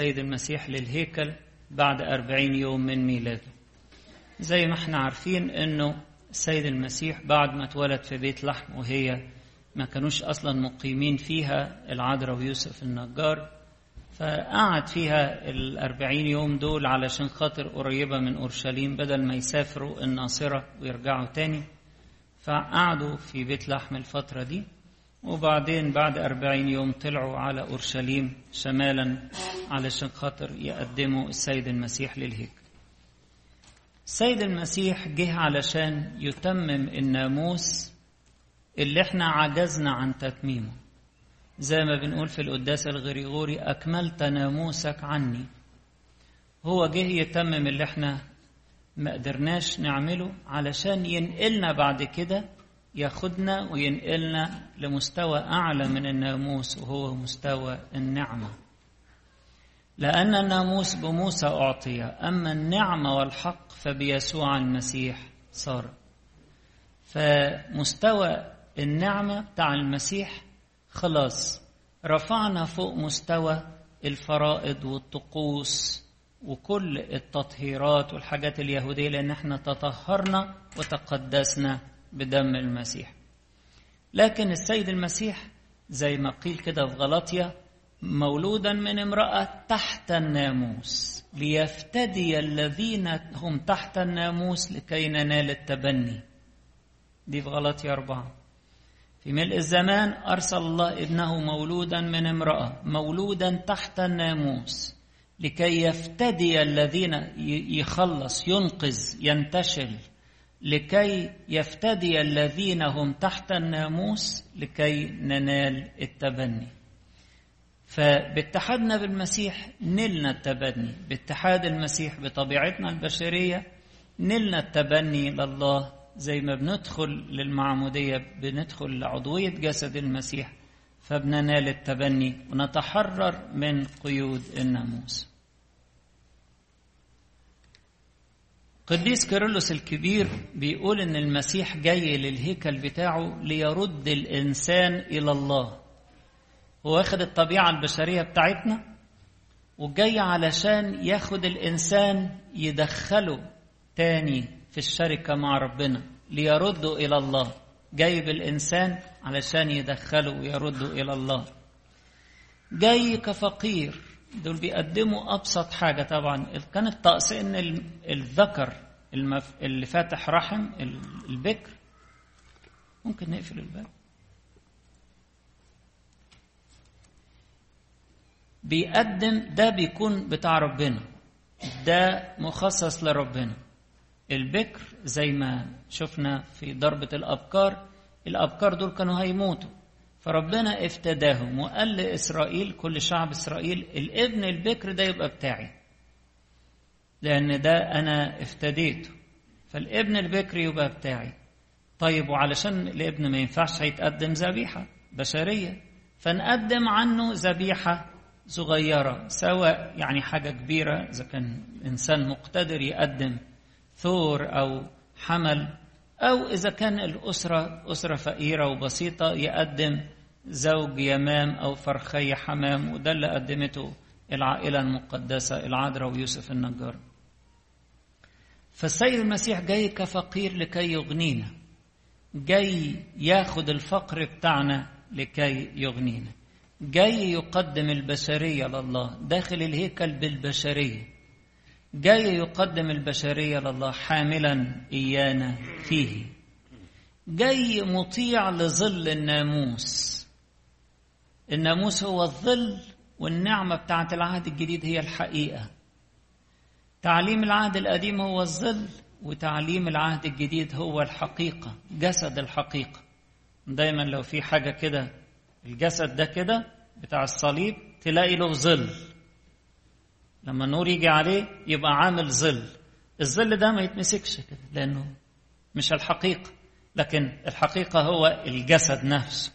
السيد المسيح للهيكل بعد أربعين يوم من ميلاده. زي ما إحنا عارفين إنه السيد المسيح بعد ما اتولد في بيت لحم وهي ما كانوش أصلا مقيمين فيها العذراء ويوسف النجار فقعد فيها الأربعين يوم دول علشان خاطر قريبة من أورشليم بدل ما يسافروا الناصرة ويرجعوا تاني. فقعدوا في بيت لحم الفترة دي. وبعدين بعد أربعين يوم طلعوا على أورشليم شمالا علشان خاطر يقدموا السيد المسيح للهيكل السيد المسيح جه علشان يتمم الناموس اللي إحنا عجزنا عن تتميمه. زي ما بنقول في القداس الغريغوري أكملت ناموسك عني. هو جه يتمم اللي إحنا ما قدرناش نعمله علشان ينقلنا بعد كده ياخدنا وينقلنا لمستوى أعلى من الناموس وهو مستوى النعمة. لأن الناموس بموسى أعطي أما النعمة والحق فبيسوع المسيح صار. فمستوى النعمة بتاع المسيح خلاص رفعنا فوق مستوى الفرائض والطقوس وكل التطهيرات والحاجات اليهودية لأن إحنا تطهرنا وتقدسنا بدم المسيح. لكن السيد المسيح زي ما قيل كده في غلطية مولودا من امرأة تحت الناموس ليفتدي الذين هم تحت الناموس لكي ننال التبني. دي في غلطية أربعة. في ملء الزمان أرسل الله ابنه مولودا من امرأة مولودا تحت الناموس لكي يفتدي الذين يخلص ينقذ ينتشل. لكي يفتدي الذين هم تحت الناموس لكي ننال التبني. فباتحادنا بالمسيح نلنا التبني. باتحاد المسيح بطبيعتنا البشرية نلنا التبني لله. زي ما بندخل للمعمودية بندخل لعضوية جسد المسيح فبننال التبني ونتحرر من قيود الناموس. قديس كيرلس الكبير بيقول إن المسيح جاي للهيكل بتاعه ليرد الإنسان إلى الله. هو واخد الطبيعة البشرية بتاعتنا؟ وجاي علشان ياخد الإنسان يدخله تاني في الشركة مع ربنا ليرده إلى الله. جايب الانسان علشان يدخله ويرده إلى الله. جاي كفقير دول بيقدموا أبسط حاجة طبعا. كان الطقس إن الذكر المف... اللي فاتح رحم البكر ممكن نقفل الباب. بيقدم ده بيكون بتاع ربنا. ده مخصص لربنا. البكر زي ما شفنا في ضربة الأبكار. الأبكار دول كانوا هيموتوا. فربنا افتداهم وقال لإسرائيل كل شعب إسرائيل الابن البكر ده يبقى بتاعي. لأن ده أنا افتديته. فالابن البكر يبقى بتاعي. طيب وعلشان الابن ما ينفعش هيتقدم ذبيحة بشرية فنقدم عنه ذبيحة صغيرة سواء يعني حاجة كبيرة إذا كان إنسان مقتدر يقدم ثور أو حمل أو إذا كان الأسرة أسرة فقيرة وبسيطة يقدم زوج يمام أو فرخي حمام وده اللي قدمته العائلة المقدسة العذراء ويوسف النجار. فالسيد المسيح جاي كفقير لكي يغنينا جاي ياخد الفقر بتاعنا لكي يغنينا جاي يقدم البشرية لله داخل الهيكل بالبشرية. جاي يقدم البشرية لله حاملا إيانا فيه. جاي مطيع لظل الناموس. الناموس هو الظل والنعمة بتاعت العهد الجديد هي الحقيقة. تعليم العهد القديم هو الظل وتعليم العهد الجديد هو الحقيقة جسد الحقيقة. دايما لو في حاجة كده الجسد ده كده بتاع الصليب تلاقي له ظل. لما النور يجي عليه يبقى عامل ظل. الظل ده ما يتمسكش كده لأنه مش الحقيقة. لكن الحقيقة هو الجسد نفسه.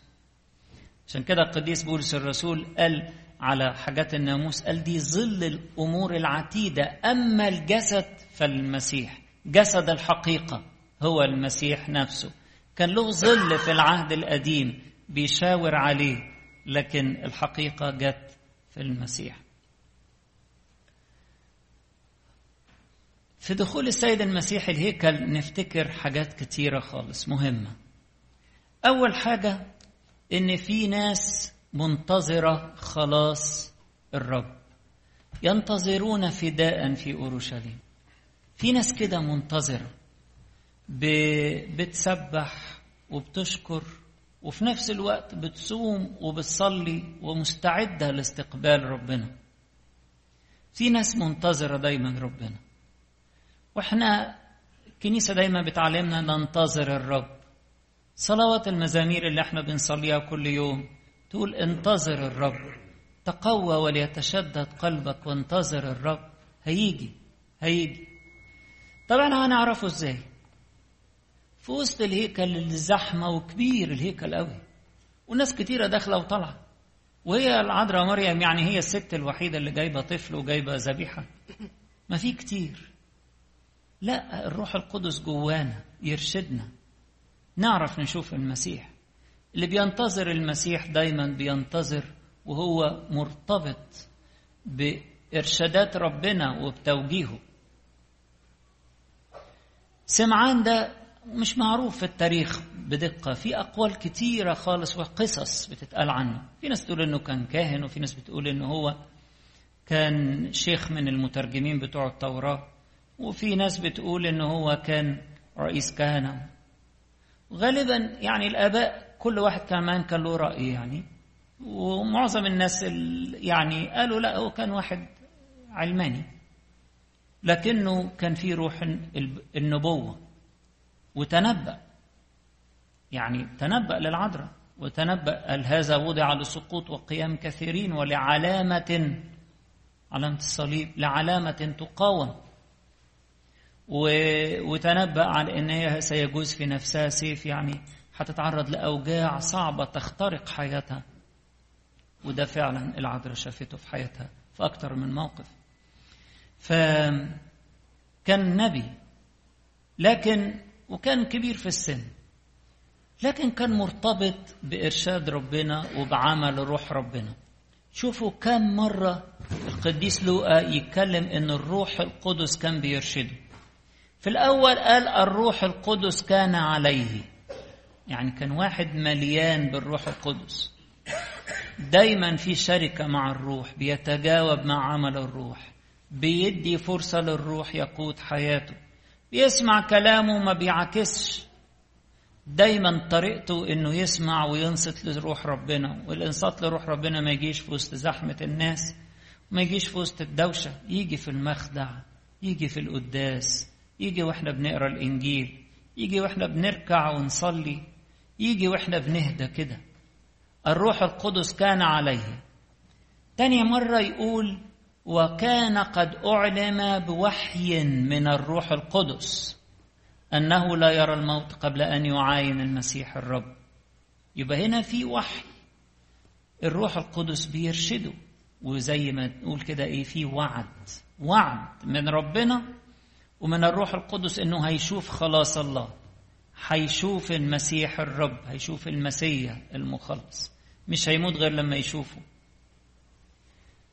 عشان كده القديس بولس الرسول قال على حاجات الناموس قال دي ظل الأمور العتيدة. أما الجسد فالمسيح. جسد الحقيقة هو المسيح نفسه. كان له ظل في العهد القديم بيشاور عليه لكن الحقيقة جت في المسيح. في دخول السيد المسيح الهيكل نفتكر حاجات كتيرة خالص مهمة. أول حاجة إن في ناس منتظرة خلاص الرب. ينتظرون فداء في أورشليم. في ناس كده منتظرة. بتسبح وبتشكر وفي نفس الوقت بتصوم وبتصلي ومستعدة لاستقبال ربنا. في ناس منتظرة دايما ربنا. وإحنا الكنيسة دايما بتعلمنا ننتظر الرب. صلوات المزامير اللي إحنا بنصليها كل يوم تقول انتظر الرب. تقوى وليتشدد قلبك وانتظر الرب. هيجي هيجي. طبعا هنعرفه إزاي؟ في وسط الهيكل الزحمة وكبير الهيكل قوي وناس كتيرة داخلة وطالعة. وهي العذراء مريم يعني هي الست الوحيدة اللي جايبة طفل وجايبة ذبيحة. ما في كتير. لا الروح القدس جوانا يرشدنا. نعرف نشوف المسيح. اللي بينتظر المسيح دايما بينتظر وهو مرتبط بإرشادات ربنا وبتوجيهه. سمعان ده مش معروف في التاريخ بدقة. في أقوال كتيرة خالص وقصص بتتقال عنه. في ناس تقول إنه كان كاهن وفي ناس بتقول إنه هو كان شيخ من المترجمين بتوع التوراة. وفي ناس بتقول إنه هو كان رئيس كهنة. غالبا يعني الآباء كل واحد كمان كان له رأي يعني. ومعظم الناس يعني قالوا لا هو كان واحد علماني. لكنه كان في روح النبوة. وتنبأ. يعني تنبأ للعذراء. وتنبأ هذا وضع لسقوط وقيام كثيرين ولعلامة علامة الصليب لعلامة تقاوم. وتنبأ على أن هي سيجوز في نفسها سيف يعني هتتعرض لأوجاع صعبة تخترق حياتها. وده فعلا العذراء شافته في حياتها في أكثر من موقف. فكان نبي لكن وكان كبير في السن لكن كان مرتبط بإرشاد ربنا وبعمل روح ربنا. شوفوا كم مرة القديس لوقا يتكلم إن الروح القدس كان بيرشده. في الأول قال الروح القدس كان عليه. يعني كان واحد مليان بالروح القدس. دايما في شركة مع الروح بيتجاوب مع عمل الروح بيدي فرصة للروح يقود حياته بيسمع كلامه ما بيعكسش. دايما طريقته إنه يسمع وينصت لروح ربنا والانصات لروح ربنا ما يجيش في وسط زحمة الناس ما يجيش في وسط الدوشة يجي في المخدع يجي في القداس. يجي وإحنا بنقرا الإنجيل يجي وإحنا بنركع ونصلي يجي وإحنا بنهدى كده. الروح القدس كان عليه. تاني مرة يقول وكان قد أعلم بوحي من الروح القدس أنه لا يرى الموت قبل أن يعاين المسيح الرب. يبقى هنا في وحي. الروح القدس بيرشده وزي ما نقول كده إيه في وعد. وعد من ربنا ومن الروح القدس إنه هيشوف خلاص الله هيشوف المسيح الرب هيشوف المسيح المخلص مش هيموت غير لما يشوفه.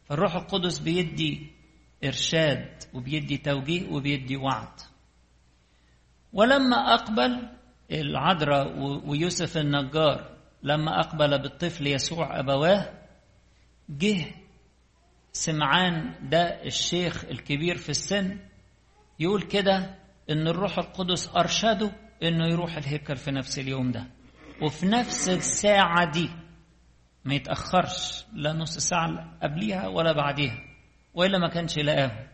فالروح القدس بيدي إرشاد وبيدي توجيه وبيدي وعد. ولما أقبل العذراء ويوسف النجار لما أقبل بالطفل يسوع أبواه جه سمعان ده الشيخ الكبير في السن يقول كده إن الروح القدس أرشده إنه يروح الهيكل في نفس اليوم ده. وفي نفس الساعة دي ما يتأخرش لا نص ساعة قبليها ولا بعديها وإلا ما كانش لقاه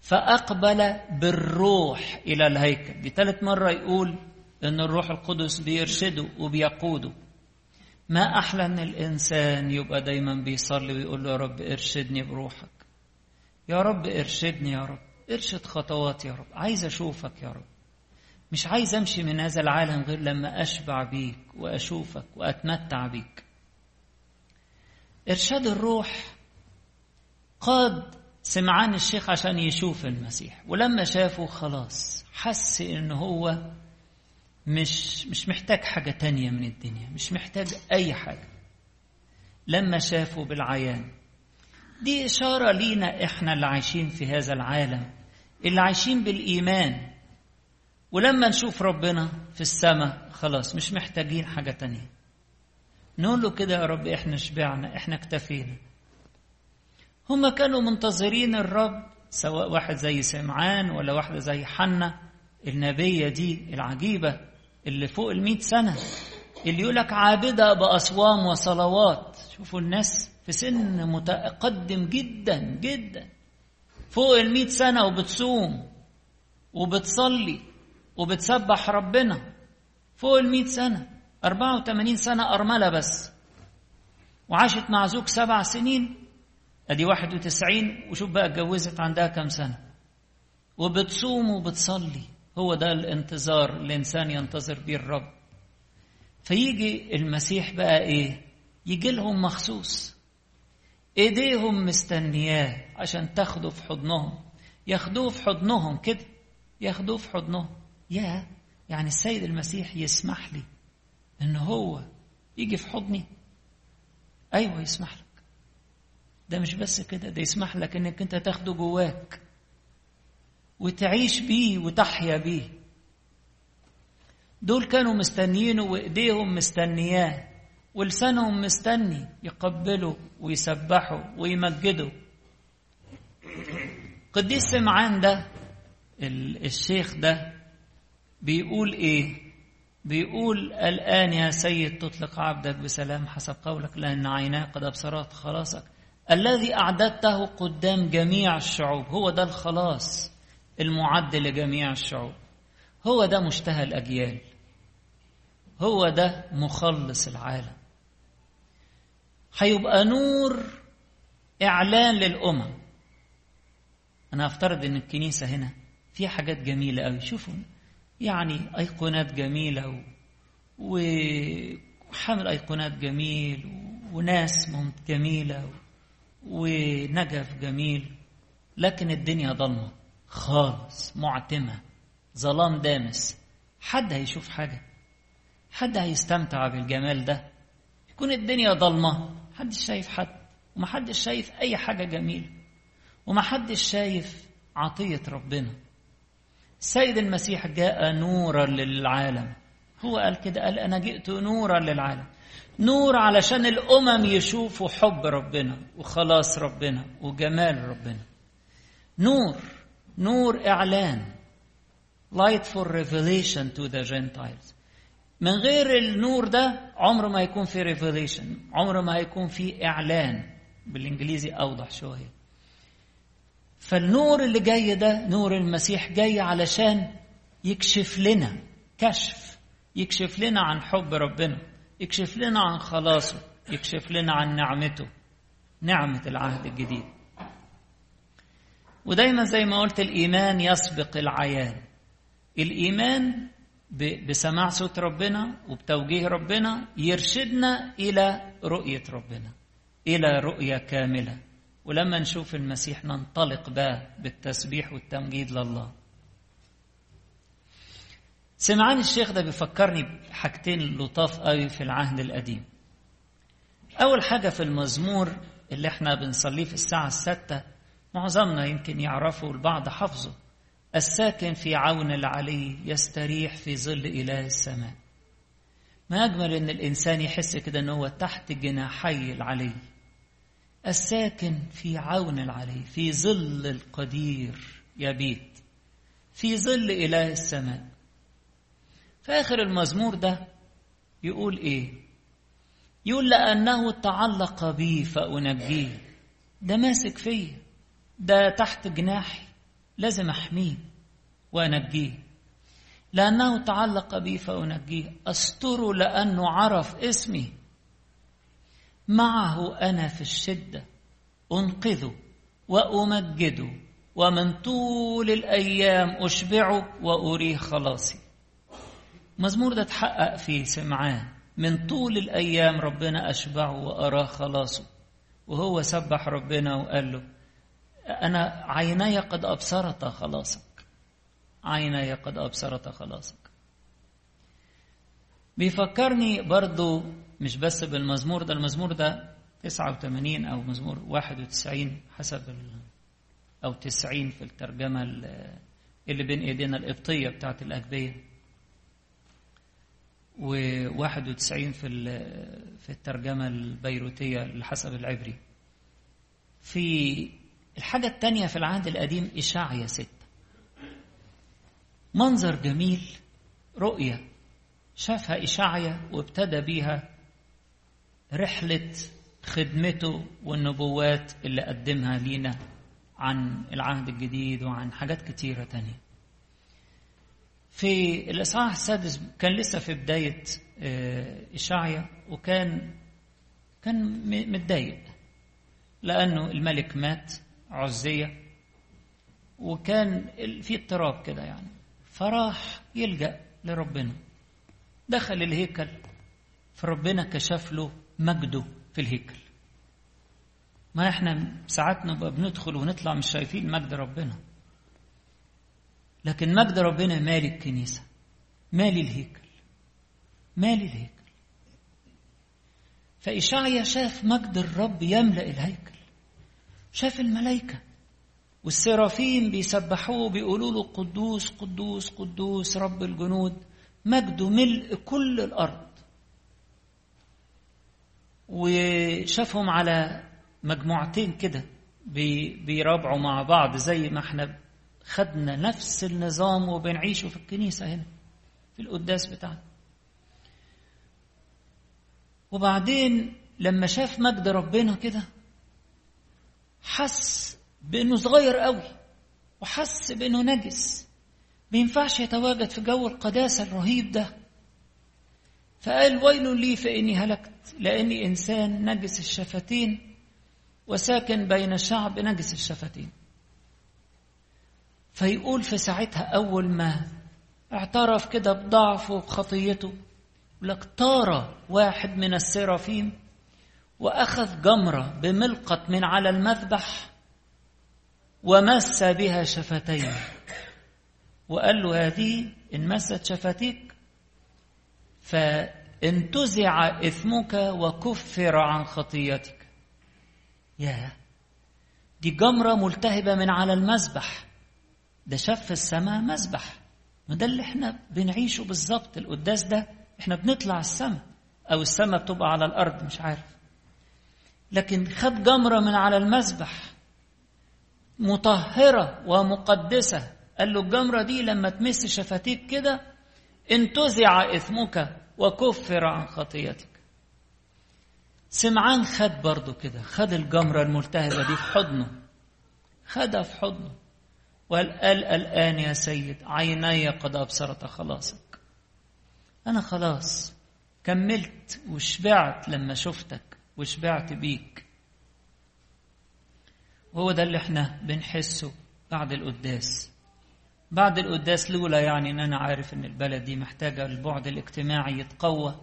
فأقبل بالروح إلى الهيكل. دي ثالث مرة يقول إن الروح القدس بيرشده وبيقوده. ما أحلى إن الإنسان يبقى دايما بيصلي ويقول له يا رب إرشدني بروحك. يا رب إرشدني يا رب. ارشد خطواتي يا رب. عايز أشوفك يا رب. مش عايز أمشي من هذا العالم غير لما أشبع بيك وأشوفك وأتمتع بيك. ارشاد الروح قاد سمعان الشيخ عشان يشوف المسيح. ولما شافه خلاص حس إن هو مش مش محتاج حاجة تانية من الدنيا مش محتاج أي حاجة. لما شافه بالعيان. دي إشارة لينا إحنا اللي عايشين في هذا العالم. اللي عايشين بالإيمان. ولما نشوف ربنا في السماء خلاص مش محتاجين حاجة تانية. نقول له كده يا رب إحنا شبعنا إحنا اكتفينا. هم كانوا منتظرين الرب سواء واحد زي سمعان ولا واحدة زي حنة النبية دي العجيبة اللي فوق المئة سنة اللي يقولك عابدة بأصوام وصلوات. شوفوا الناس في سن متقدم جدا جدا. فوق المئة سنة وبتصوم وبتصلي وبتسبح ربنا. فوق المئة سنة أربعة وثمانين سنة أرملة بس. وعاشت مع زوج سبع سنين. أدي واحد وتسعين. وشوف بقى اتجوزت عندها كم سنة. وبتصوم وبتصلي. هو ده الانتظار الإنسان ينتظر بيه الرب. فيجي المسيح بقى إيه؟ يجي لهم مخصوص. ايديهم مستنياه عشان تاخده في حضنهم. ياخدوه في حضنهم كده. ياخدوه في حضنهم. يا يعني السيد المسيح يسمح لي إن هو يجي في حضني؟ أيوه يسمح لك. ده مش بس كده ده يسمح لك إنك أنت تاخده جواك وتعيش بيه وتحيا بيه. دول كانوا مستنيينه وإيديهم مستنياه. ولسانهم مستني يقبلوا ويسبحوا ويمجدوا. قديس سمعان ده الشيخ ده بيقول إيه؟ بيقول الآن يا سيد تطلق عبدك بسلام حسب قولك لأن عيناه قد أبصرت خلاصك. الذي أعددته قدام جميع الشعوب هو ده الخلاص المعد لجميع الشعوب. هو ده مشتهى الأجيال. هو ده مخلص العالم. هيبقى نور إعلان للأمم أنا أفترض إن الكنيسة هنا فيها حاجات جميلة أوي شوفوا يعني أيقونات جميلة و... وحامل أيقونات جميل. وناس جميلة. ونجف جميل لكن الدنيا ضلمة خالص معتمة ظلام دامس حد هيشوف حاجة حد هيستمتع بالجمال ده يكون الدنيا ضلمة محدش شايف حد ومحدش شايف أي حاجة جميلة ومحدش شايف عطية ربنا. السيد المسيح جاء نورا للعالم. هو قال كده قال أنا جئت نورا للعالم. نور علشان الأمم يشوفوا حب ربنا وخلاص ربنا وجمال ربنا. نور نور إعلان. Light for revelation to the Gentiles. من غير النور ده عمره ما يكون في ريفيليشن عمره ما هيكون في إعلان بالإنجليزي أوضح شوية. فالنور اللي جاي ده نور المسيح جاي علشان يكشف لنا كشف يكشف لنا عن حب ربنا يكشف لنا عن خلاصه يكشف لنا عن نعمته نعمة العهد الجديد. ودايما زي ما قلت الإيمان يسبق العيان. الإيمان بسماع صوت ربنا وبتوجيه ربنا يرشدنا إلى رؤية ربنا إلى رؤية كاملة. ولما نشوف المسيح ننطلق بقى بالتسبيح والتمجيد لله. سمعان الشيخ ده بيفكرني بحاجتين لطاف قوي في العهد القديم. أول حاجة في المزمور اللي إحنا بنصليه في الساعة الستة معظمنا يمكن يعرفوا البعض حفظه الساكن في عون العلي يستريح في ظل إله السماء. ما أجمل إن الإنسان يحس كده إن هو تحت جناحي العلي. الساكن في عون العلي في ظل القدير يبيت في ظل إله السماء. في آخر المزمور ده يقول إيه؟ يقول لأنه تعلق بي فأنجيه. ده ماسك فيا ده تحت جناحي. لازم أحميه وأنجيه لأنه تعلق بي فأنجيه. استره لأنه عرف اسمي. معه أنا في الشدة انقذه وامجده ومن طول الأيام اشبعه واريه خلاصي. مزمور ده اتحقق في سمعان من طول الأيام ربنا اشبعه واراه خلاصه. وهو سبح ربنا وقال له أنا عيناي قد أبصرت خلاصك. عيناي قد أبصرت خلاصك. بيفكرني برضو مش بس بالمزمور ده المزمور ده 89 أو مزمور 91 حسب أو تسعين في الترجمة اللي بين إيدينا القبطية بتاعت الأجبية وواحد وتسعين في في الترجمة البيروتية اللي حسب العبري. في الحاجة التانية في العهد القديم إشاعية ستة منظر جميل رؤية شافها إشاعية وابتدى بيها رحلة خدمته والنبوات اللي قدمها لينا عن العهد الجديد وعن حاجات كتيرة تانية. في الإصحاح السادس كان لسه في بداية إشاعية وكان كان متضايق لأنه الملك مات. عزية. وكان في اضطراب كده يعني. فراح يلجأ لربنا. دخل الهيكل. فربنا كشف له مجده في الهيكل. ما إحنا ساعات نبقى بندخل ونطلع مش شايفين مجد ربنا. لكن مجد ربنا مالي الكنيسة. مالي الهيكل. مالي الهيكل. فإشعيا شاف مجد الرب يملأ الهيكل. شاف الملائكة. والسرافين بيسبحوه بيقولوا له قدوس قدوس قدوس رب الجنود مجده ملء كل الأرض. وشافهم على مجموعتين كده بيرابعوا مع بعض زي ما إحنا خدنا نفس النظام وبنعيشه في الكنيسة هنا في القداس بتاعنا. وبعدين لما شاف مجد ربنا كده حس بأنه صغير قوي وحس بأنه نجس. ما ينفعش يتواجد في جو القداسة الرهيب ده. فقال ويل لي فإني هلكت لأني إنسان نجس الشفتين وساكن بين شعب نجس الشفتين. فيقول في ساعتها أول ما اعترف كده بضعفه وبخطيته لك طار واحد من السرافيم وأخذ جمرة بملقط من على المذبح ومس بها شفتيه وقال له هذه إن مست شفتيك فانتزع إثمك وكفر عن خطيتك. يا دي جمرة ملتهبة من على المذبح. ده شاف في السماء مذبح. ما ده اللي إحنا بنعيشه بالظبط. القداس ده إحنا بنطلع السماء. أو السماء بتبقى على الأرض مش عارف. لكن خد جمرة من على المذبح مطهرة ومقدسة. قال له الجمرة دي لما تمس شفتيك كده انتزع إثمك وكفر عن خطيتك. سمعان خد برضه كده خد الجمرة الملتهبة دي في حضنه خدها في حضنه. وقال قال الآن يا سيد عيني قد أبصرت خلاصك. أنا خلاص كملت وشبعت لما شفتك. وشبعت بيك. وهو ده اللي إحنا بنحسه بعد القداس. بعد القداس لولا يعني إن أنا عارف إن البلد دي محتاجة البعد الاجتماعي يتقوى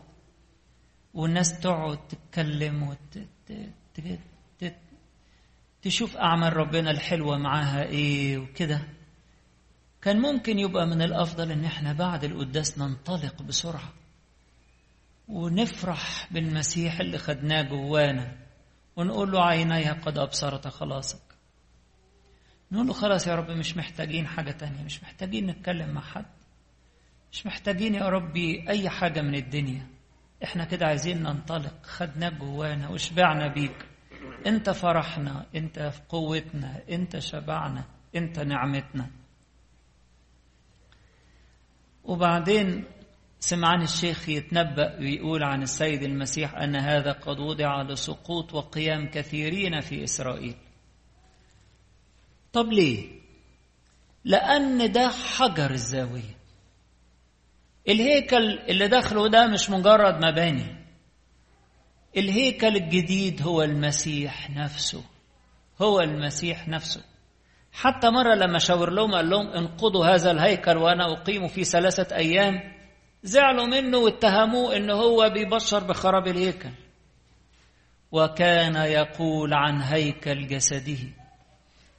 والناس تقعد تتكلم وت... أعمال ربنا الحلوة معاها إيه وكده. كان ممكن يبقى من الأفضل إن إحنا بعد القداس ننطلق بسرعة. ونفرح بالمسيح اللي خدناه جوانا ونقول له عينيها قد أبصرت خلاصك. نقول له خلاص يا رب مش محتاجين حاجة تانية مش محتاجين نتكلم مع حد. مش محتاجين يا ربي أي حاجة من الدنيا. إحنا كده عايزين ننطلق. خدناك جوانا وشبعنا بيك. أنت فرحنا أنت في قوتنا أنت شبعنا أنت نعمتنا. وبعدين سمعان الشيخ يتنبأ ويقول عن السيد المسيح أن هذا قد وضع لسقوط وقيام كثيرين في إسرائيل. طب ليه؟ لأن ده حجر الزاوية. الهيكل اللي داخله ده مش مجرد مباني. الهيكل الجديد هو المسيح نفسه. هو المسيح نفسه. حتى مرة لما شاور لهم قال لهم انقضوا هذا الهيكل وأنا أقيم في ثلاثة أيام زعلوا منه واتهموه إن هو بيبشر بخراب الهيكل. وكان يقول عن هيكل جسده.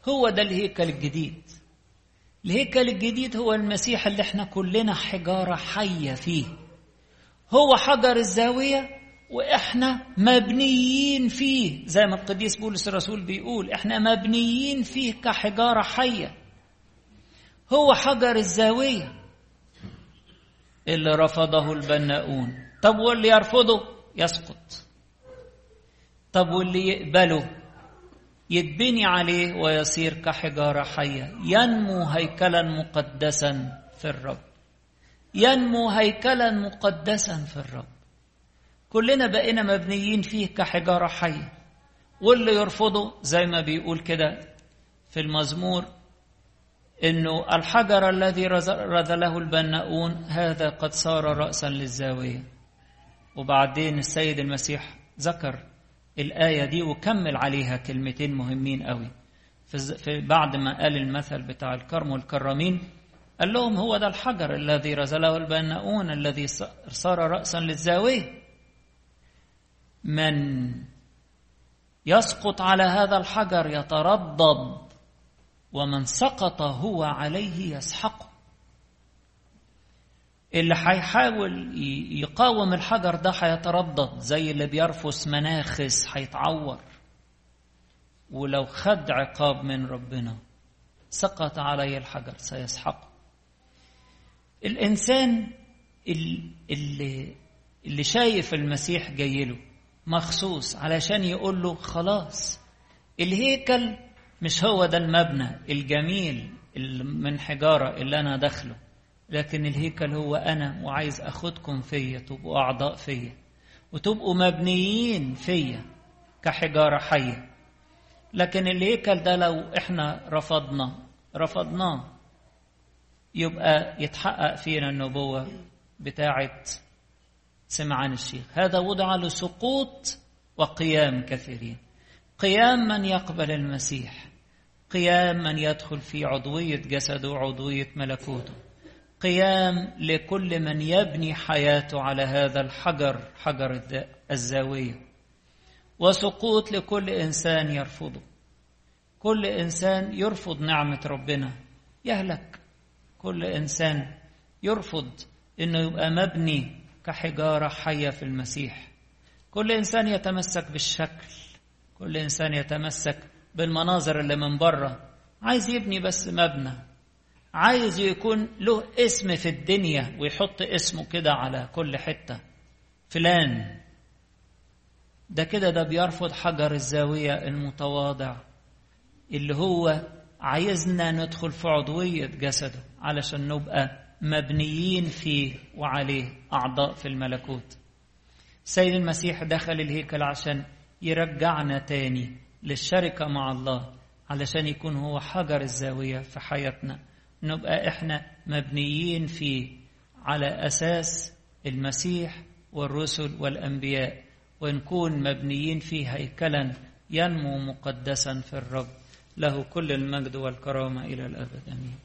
هو ده الهيكل الجديد. الهيكل الجديد هو المسيح اللي إحنا كلنا حجارة حية فيه. هو حجر الزاوية وإحنا مبنيين فيه. زي ما القديس بولس الرسول بيقول إحنا مبنيين فيه كحجارة حية. هو حجر الزاوية. اللي رفضه البناؤون. طب واللي يرفضه؟ يسقط. طب واللي يقبله؟ يتبني عليه ويصير كحجارة حية. ينمو هيكلا مقدسا في الرب. ينمو هيكلا مقدسا في الرب. كلنا بقينا مبنيين فيه كحجارة حية. واللي يرفضه زي ما بيقول كده في المزمور إنه الحجر الذي رذله البناؤون هذا قد صار راسا للزاوية. وبعدين السيد المسيح ذكر الآية دي وكمل عليها كلمتين مهمين قوي. في بعد ما قال المثل بتاع الكرم والكرامين قال لهم هو ده الحجر الذي رزله البناؤون الذي صار رأسا للزاوية. من يسقط على هذا الحجر يتردد ومن سقط هو عليه يسحقه اللي هيحاول يقاوم الحجر ده هيتردد زي اللي بيرفس مناخس هيتعور. ولو خد عقاب من ربنا سقط عليه الحجر سيسحقه الإنسان اللي اللي شايف المسيح جاي له مخصوص علشان يقول له خلاص الهيكل مش هو ده المبنى الجميل من حجارة اللي أنا داخله لكن الهيكل هو أنا وعايز أخدكم فيا تبقوا أعضاء فيا وتبقوا مبنيين فيا كحجارة حية. لكن الهيكل ده لو إحنا رفضنا رفضناه يبقى يتحقق فينا النبوة بتاعة سمعان الشيخ. هذا وضع لسقوط وقيام كثيرين. قيام من يقبل المسيح. قيام من يدخل في عضوية جسده وعضوية ملكوته. قيام لكل من يبني حياته على هذا الحجر حجر الزاوية. وسقوط لكل إنسان يرفضه. كل إنسان يرفض نعمة ربنا. يهلك. كل إنسان يرفض إنه يبقى مبني كحجارة حية في المسيح. كل إنسان يتمسك بالشكل. كل إنسان يتمسك بالمناظر اللي من بره عايز يبني بس مبنى. عايز يكون له اسم في الدنيا ويحط اسمه كده على كل حتة. فلان. ده كده ده بيرفض حجر الزاوية المتواضع. اللي هو عايزنا ندخل في عضوية جسده علشان نبقى مبنيين فيه وعليه أعضاء في الملكوت. سيد المسيح دخل الهيكل عشان يرجعنا تاني. للشركة مع الله علشان يكون هو حجر الزاوية في حياتنا. نبقى إحنا مبنيين فيه على أساس المسيح والرسل والأنبياء ونكون مبنيين فيه هيكلا ينمو مقدسا في الرب. له كل المجد والكرامة إلى الأبد. أمين.